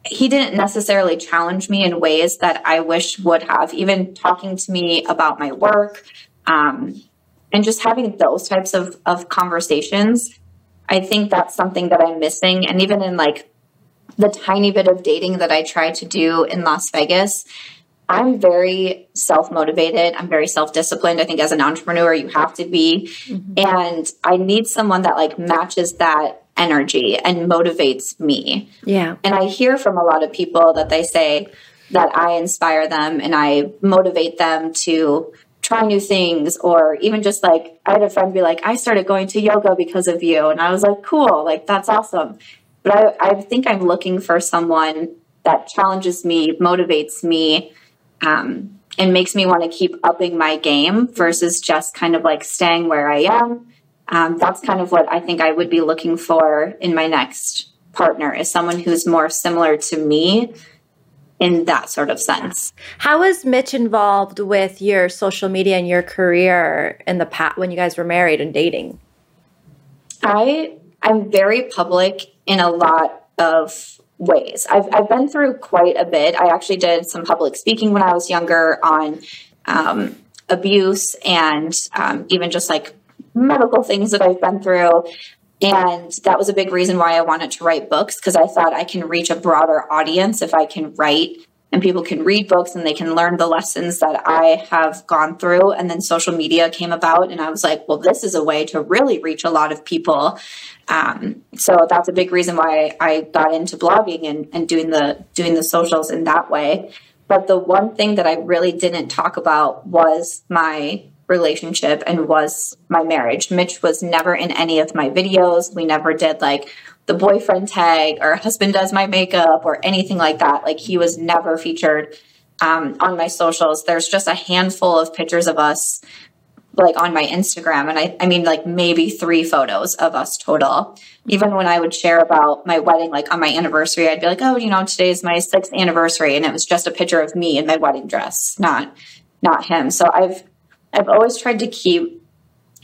he didn't necessarily challenge me in ways that I wish would have, even talking to me about my work um, and just having those types of, of conversations. I think that's something that I'm missing. And even in like the tiny bit of dating that I try to do in Las Vegas, I'm very self motivated. I'm very self disciplined. I think as an entrepreneur, you have to be. Mm-hmm. And I need someone that like matches that energy and motivates me. Yeah. And I hear from a lot of people that they say that I inspire them and I motivate them to try new things or even just like I had a friend be like, I started going to yoga because of you. And I was like, cool, like that's awesome. But I, I think I'm looking for someone that challenges me, motivates me, um, and makes me want to keep upping my game versus just kind of like staying where I am. Um, that's kind of what I think I would be looking for in my next partner is someone who's more similar to me in that sort of sense. How was Mitch involved with your social media and your career in the past when you guys were married and dating? I I'm very public in a lot of ways. I've I've been through quite a bit. I actually did some public speaking when I was younger on um, abuse and um, even just like medical things that I've been through. And that was a big reason why I wanted to write books because I thought I can reach a broader audience if I can write and people can read books and they can learn the lessons that I have gone through. And then social media came about, and I was like, well, this is a way to really reach a lot of people. Um, so that's a big reason why I got into blogging and, and doing the doing the socials in that way. But the one thing that I really didn't talk about was my relationship and was my marriage. Mitch was never in any of my videos. We never did like the boyfriend tag or husband does my makeup or anything like that. Like he was never featured um, on my socials. There's just a handful of pictures of us like on my Instagram. And I, I mean, like maybe three photos of us total. Even when I would share about my wedding, like on my anniversary, I'd be like, oh, you know, today's my sixth anniversary. And it was just a picture of me in my wedding dress, not, not him. So I've, I've always tried to keep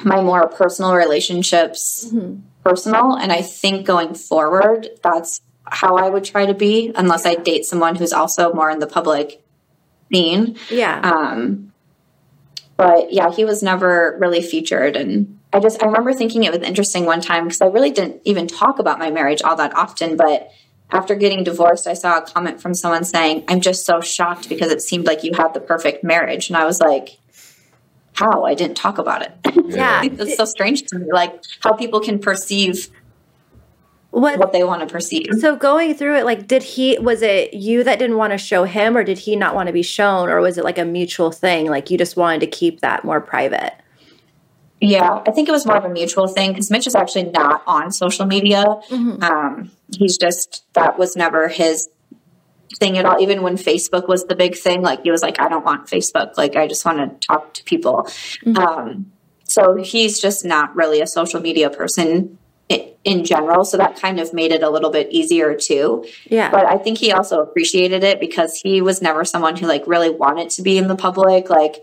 my more personal relationships mm-hmm. Personal. And I think going forward, that's how I would try to be, unless I date someone who's also more in the public scene. Yeah. Um, but yeah, he was never really featured. And I just, I remember thinking it was interesting one time because I really didn't even talk about my marriage all that often. But after getting divorced, I saw a comment from someone saying, I'm just so shocked because it seemed like you had the perfect marriage. And I was like, how I didn't talk about it. Yeah. it's so strange to me, like how people can perceive what, what they want to perceive. So going through it, like, did he, was it you that didn't want to show him or did he not want to be shown? Or was it like a mutual thing? Like you just wanted to keep that more private? Yeah, I think it was more of a mutual thing because Mitch is actually not on social media. Mm-hmm. Um, he's just, that was never his thing at all. Even when Facebook was the big thing, like he was like, I don't want Facebook. Like I just want to talk to people. Mm-hmm. Um, so he's just not really a social media person in general. So that kind of made it a little bit easier too. Yeah. But I think he also appreciated it because he was never someone who like really wanted to be in the public. Like,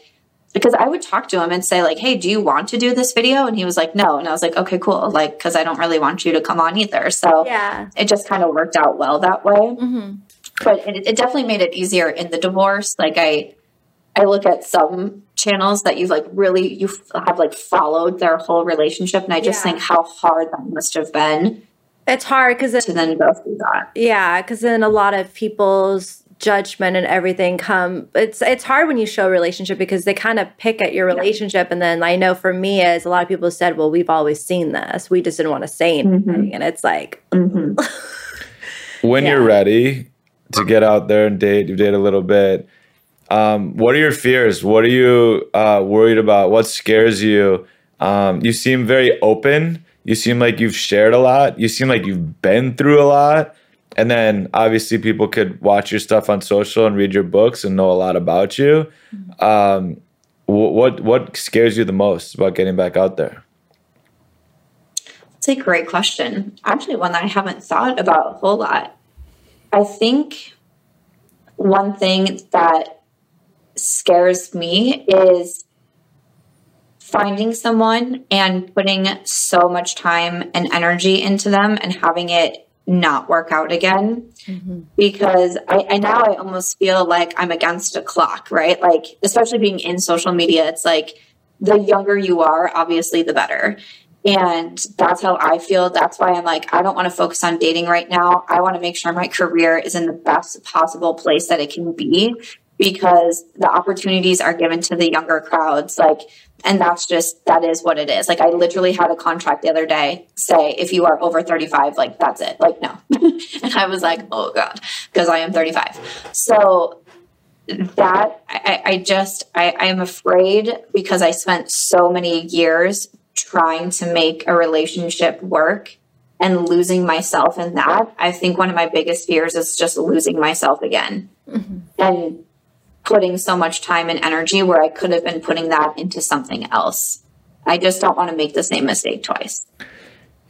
because I would talk to him and say like, "Hey, do you want to do this video?" And he was like, "No." And I was like, "Okay, cool." Like, because I don't really want you to come on either. So yeah, it just kind of worked out well that way. Mm-hmm but it, it definitely made it easier in the divorce. Like I, I look at some channels that you've like really you have like followed their whole relationship, and I just yeah. think how hard that must have been. It's hard because to then go through that. Yeah, because then a lot of people's judgment and everything come it's it's hard when you show a relationship because they kind of pick at your relationship yeah. and then i know for me as a lot of people said well we've always seen this we just didn't want to say anything mm-hmm. and it's like mm-hmm. *laughs* when yeah. you're ready to get out there and date. You date a little bit. Um, what are your fears? What are you uh, worried about? What scares you? Um, you seem very open. You seem like you've shared a lot. You seem like you've been through a lot. And then obviously people could watch your stuff on social and read your books and know a lot about you. Um, what what scares you the most about getting back out there? It's a great question. Actually, one that I haven't thought about a whole lot. I think one thing that scares me is finding someone and putting so much time and energy into them and having it not work out again mm-hmm. because I, I now I almost feel like I'm against a clock, right? Like, especially being in social media, it's like the younger you are, obviously, the better. And that's how I feel. That's why I'm like, I don't want to focus on dating right now. I want to make sure my career is in the best possible place that it can be because the opportunities are given to the younger crowds. Like, and that's just, that is what it is. Like, I literally had a contract the other day say, if you are over 35, like, that's it. Like, no. *laughs* and I was like, oh God, because I am 35. So, that I, I just I, I am afraid because I spent so many years trying to make a relationship work and losing myself in that. I think one of my biggest fears is just losing myself again mm-hmm. and putting so much time and energy where I could have been putting that into something else. I just don't want to make the same mistake twice.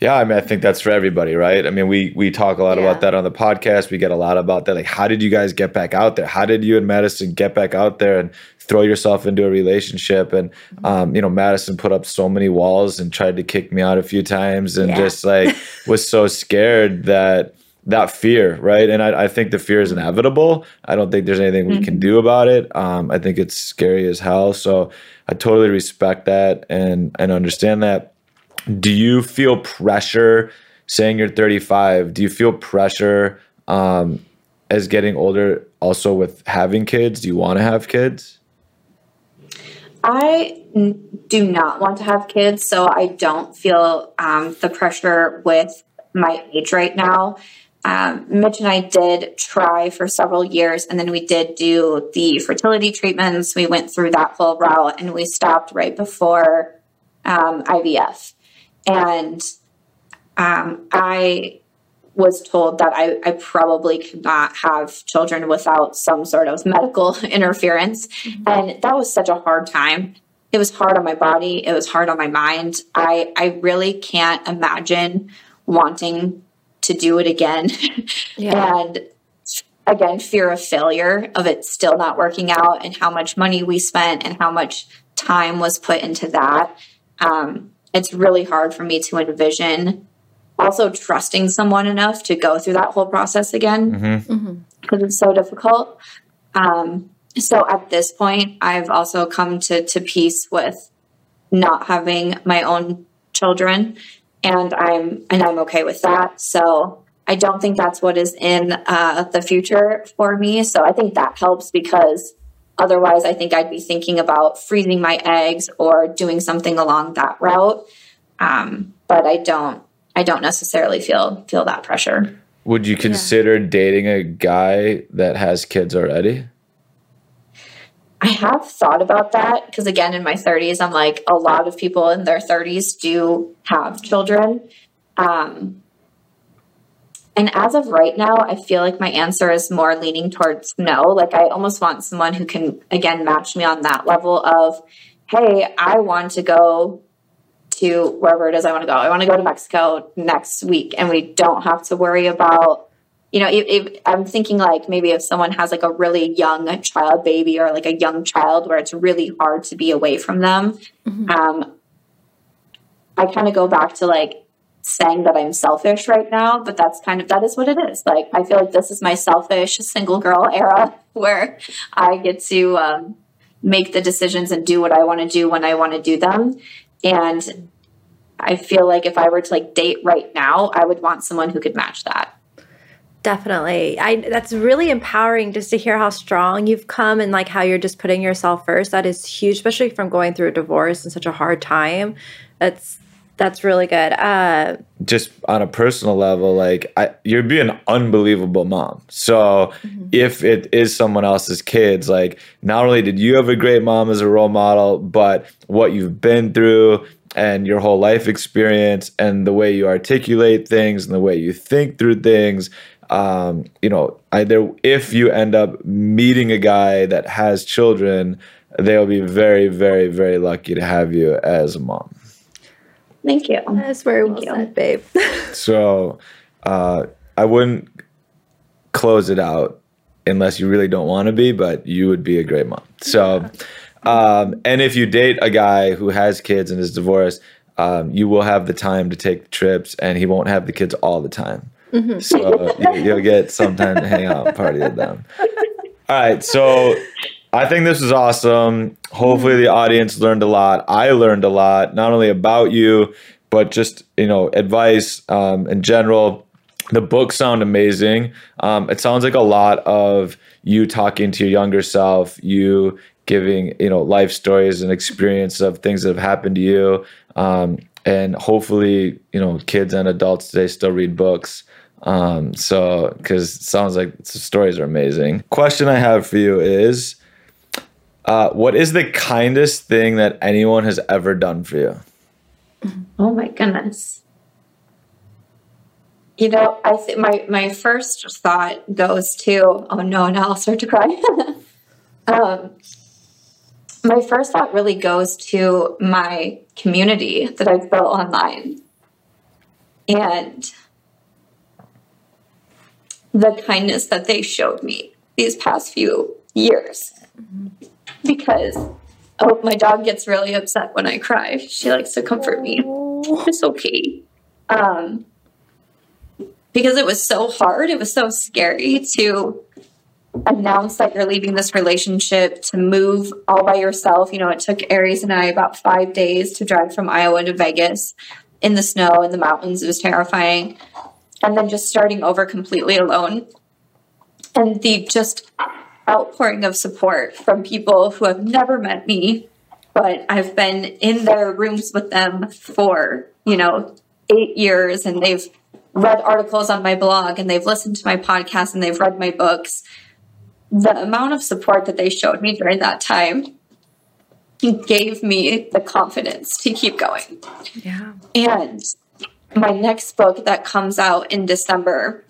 Yeah, I mean, I think that's for everybody, right? I mean, we we talk a lot Yeah. about that on the podcast. We get a lot about that. Like, how did you guys get back out there? How did you and Madison get back out there and throw yourself into a relationship? And um, you know, Madison put up so many walls and tried to kick me out a few times, and Yeah. just like *laughs* was so scared that that fear, right? And I, I think the fear is inevitable. I don't think there's anything we can do about it. Um, I think it's scary as hell. So I totally respect that and and understand that do you feel pressure saying you're 35 do you feel pressure um, as getting older also with having kids do you want to have kids I do not want to have kids, so I don't feel um, the pressure with my age right now. Um, Mitch and I did try for several years, and then we did do the fertility treatments. We went through that whole route, and we stopped right before um, IVF. And um, I was told that I, I probably could not have children without some sort of medical *laughs* interference. And that was such a hard time. It was hard on my body, it was hard on my mind. I, I really can't imagine wanting to do it again. *laughs* Yeah. and again, fear of failure, of it still not working out, and how much money we spent and how much time was put into that. Um, it's really hard for me to envision also trusting someone enough to go through that whole process again Mm-hmm. because it's so difficult. Um, so at this point, I've also come to to peace with not having my own children, and I'm and I'm okay with that. So I don't think that's what is in uh, the future for me. So I think that helps because otherwise, I think I'd be thinking about freezing my eggs or doing something along that route. Um, but I don't. I don't necessarily feel feel that pressure. would you consider dating a guy that has kids already I have thought about that because, again, in my 30s, I'm like, a lot of people in their 30s do have children. Um, and as of right now, I feel like my answer is more leaning towards no. Like, I almost want someone who can, again, match me on that level of, hey, I want to go to wherever it is I want to go. I want to go to Mexico next week, and we don't have to worry about you know, if, if I'm thinking like maybe if someone has like a really young child baby or like a young child where it's really hard to be away from them, um, I kind of go back to like saying that I'm selfish right now, but that's kind of that is what it is. Like I feel like this is my selfish single girl era *laughs* where I get to um, make the decisions and do what I want to do when I want to do them, and I feel like if I were to like date right now, I would want someone who could match that. Definitely. I that's really empowering just to hear how strong you've come and like how you're just putting yourself first. That is huge, especially from going through a divorce and such a hard time. That's that's really good. Uh just on a personal level, like I, you'd be an unbelievable mom. So if it is someone else's kids, like not only did you have a great mom as a role model, but what you've been through and your whole life experience and the way you articulate things and the way you think through things. Um, you know, either if you end up meeting a guy that has children, they'll be very, very, very lucky to have you as a mom. Thank you. that's very well you. said, babe. *laughs* So uh, I wouldn't close it out unless you really don't want to be, but you would be a great mom. So, um, and if you date a guy who has kids and is divorced, um, you will have the time to take trips, and he won't have the kids all the time. So you, you'll get some time to hang out and party with them. *laughs* All right, so I think this is awesome. Hopefully, the audience learned a lot. I learned a lot, not only about you, but just you know advice um, in general. The books sound amazing. Um, it sounds like a lot of you talking to your younger self, you giving you know life stories and experience of things that have happened to you, um, and hopefully you know kids and adults today still read books. Um, so because it sounds like the stories are amazing. Question I have for you is, uh, what is the kindest thing that anyone has ever done for you? Oh my goodness. You know, I think my my first thought goes to oh no, now I'll start to cry. *laughs* um, my first thought really goes to my community that I've built online. and the kindness that they showed me these past few years. Because oh, my dog gets really upset when I cry. She likes to comfort me. It's okay. Um, because it was so hard, it was so scary to announce that you're leaving this relationship to move all by yourself. You know, it took Aries and I about five days to drive from Iowa to Vegas in the snow in the mountains. It was terrifying. And then just starting over completely alone. And the just outpouring of support from people who have never met me, but I've been in their rooms with them for, you know, eight years and they've read articles on my blog and they've listened to my podcast and they've read my books. The amount of support that they showed me during that time gave me the confidence to keep going. Yeah. And my next book that comes out in December,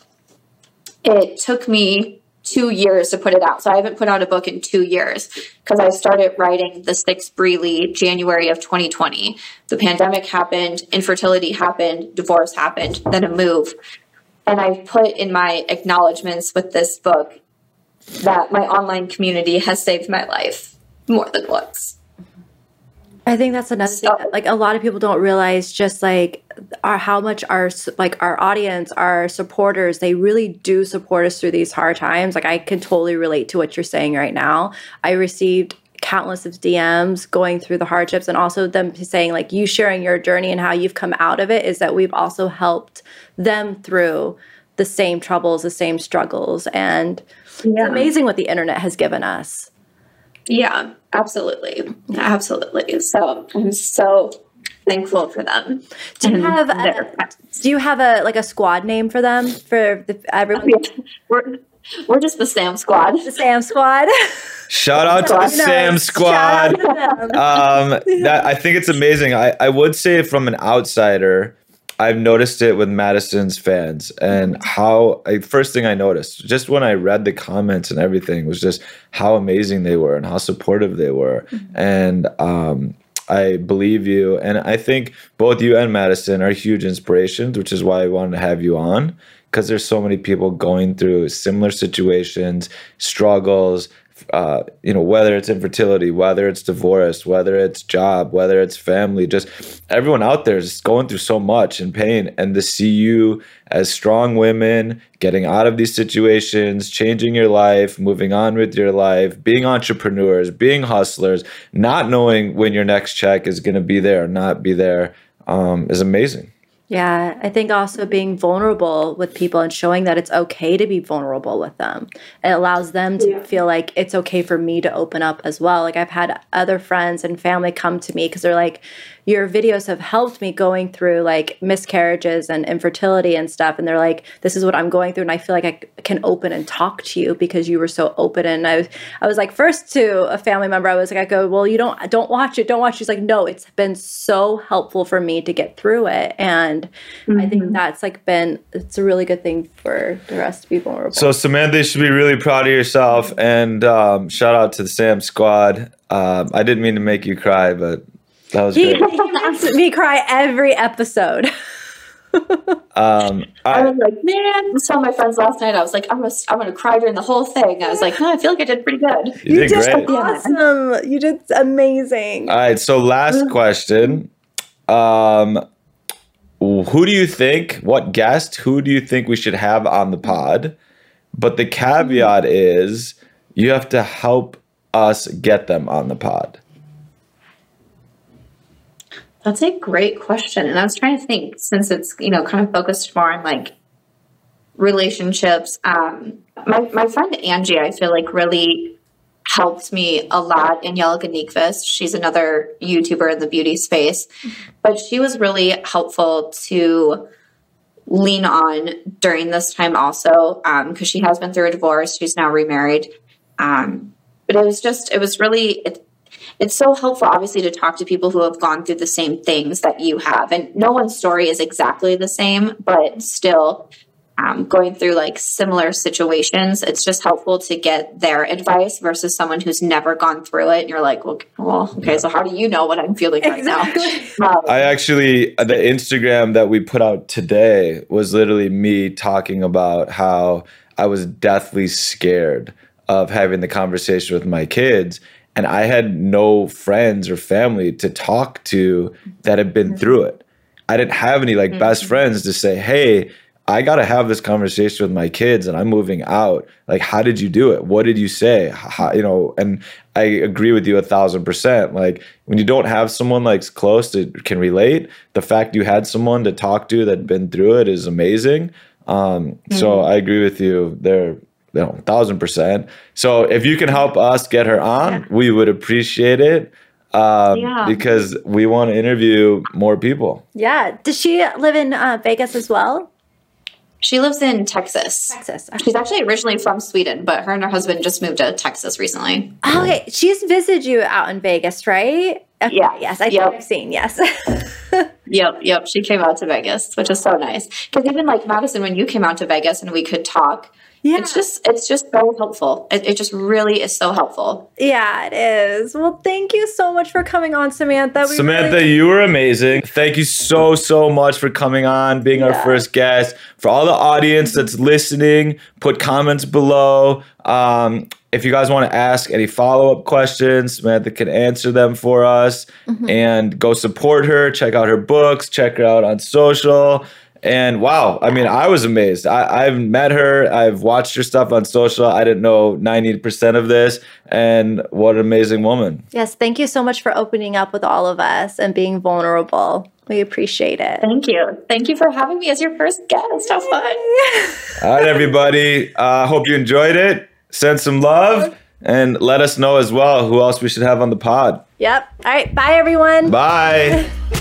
it took me two years to put it out. So I haven't put out a book in two years because I started writing The Sixth Breely January of 2020. The pandemic happened, infertility happened, divorce happened, then a move. And I put in my acknowledgments with this book that my online community has saved my life more than once. I think that's another thing that, like a lot of people don't realize just like our how much our like our audience, our supporters, they really do support us through these hard times. Like I can totally relate to what you're saying right now. I received countless of DMs going through the hardships and also them saying like you sharing your journey and how you've come out of it is that we've also helped them through the same troubles, the same struggles and yeah. it's amazing what the internet has given us. Yeah, absolutely. Absolutely. So I'm so thankful for them. Do you have a, do you have a like a squad name for them for the, everyone? We're we're just the Sam Squad. The Sam Squad. Shout out to the Sam Squad. Um, that I think it's amazing. I I would say from an outsider I've noticed it with Madison's fans and how I first thing I noticed just when I read the comments and everything was just how amazing they were and how supportive they were. Mm-hmm. And um, I believe you. And I think both you and Madison are huge inspirations, which is why I wanted to have you on because there's so many people going through similar situations, struggles, uh, you know, whether it's infertility, whether it's divorce, whether it's job, whether it's family, just everyone out there is going through so much and pain. And to see you as strong women getting out of these situations, changing your life, moving on with your life, being entrepreneurs, being hustlers, not knowing when your next check is going to be there or not be there, um, is amazing. Yeah, I think also being vulnerable with people and showing that it's okay to be vulnerable with them. It allows them to yeah. feel like it's okay for me to open up as well. Like I've had other friends and family come to me because they're like, your videos have helped me going through like miscarriages and infertility and stuff. And they're like, this is what I'm going through. And I feel like I can open and talk to you because you were so open. And I was, I was like, first to a family member, I was like, I go, well, you don't, don't watch it. Don't watch. She's like, no, it's been so helpful for me to get through it. And mm-hmm. I think mm-hmm. that's like been, it's a really good thing for the rest to be vulnerable. So Samantha, you should be really proud of yourself. And um, shout out to the Sam squad. Um, I didn't mean to make you cry, but that was he, great. He makes me cry every episode. um, *laughs* I, I, was like, man, I was telling my friends last night. I was like, I'm gonna, I'm gonna cry during the whole thing. I was like, no, I feel like I did pretty good. You, you did, did great. awesome. You did amazing. All right. So last question. Um, who do you think? What guest? Who do you think we should have on the pod? But the caveat is you have to help us get them on the pod. That's a great question. And I was trying to think since it's, you know, kind of focused more on like relationships. Um, my, my friend Angie, I feel like really helped me a lot Angelica Nyqvist. She's another YouTuber in the beauty space, but she was really helpful to lean on during this time also because um, she has been through a divorce. She's now remarried. Um, but it was just, it was really, it, it's so helpful, obviously, to talk to people who have gone through the same things that you have. And no one's story is exactly the same, but still, um, going through like similar situations, it's just helpful to get their advice versus someone who's never gone through it. And you're like, well, well okay, so how do you know what I'm feeling right Exactly. now? *laughs* Um, I actually the Instagram that we put out today was literally me talking about how I was deathly scared of having the conversation with my kids and I had no friends or family to talk to that had been through it. I didn't have any like best friends to say, "Hey, I got to have this conversation with my kids and I'm moving out. Like, how did you do it? What did you say? How, you know, and I agree with you a thousand percent. Like, when you don't have someone like close that can relate, the fact you had someone to talk to that had been through it is amazing. Um, So I agree with you there, you know, thousand percent. So if you can help us get her on, we would appreciate it. Um, Yeah. because we want to interview more people. Yeah. Does she live in uh, Vegas as well? she lives in Texas. Texas. She's actually originally from Sweden, but her and her husband just moved to Texas recently. Oh, okay. She's visited you out in Vegas, right? Okay, Yeah. Yes, I think I've seen. Yes. *laughs* Yep, yep. She came out to Vegas, which is so nice. Because even like Madison, when you came out to Vegas and we could talk, yeah. it's just it's just so helpful. It, it just really is so helpful. yeah, it is. Well, thank you so much for coming on, Samantha. We Samantha, really- you were amazing. Thank you so, so much for coming on, being our first guest. For all the audience that's listening, put comments below. Um, if you guys want to ask any follow up questions, Samantha can answer them for us. Mm-hmm. And go support her. Check out her books. Check her out on social. And wow, I mean, I was amazed. I, I've met her. I've watched her stuff on social. I didn't know 90% of this. And what an amazing woman. yes, thank you so much for opening up with all of us and being vulnerable. We appreciate it. Thank you. Thank you for having me as your first guest. How fun. *laughs* All right, everybody. I uh, hope you enjoyed it. Send some love and let us know as well who else we should have on the pod. Yep. All right. Bye, everyone. Bye. *laughs*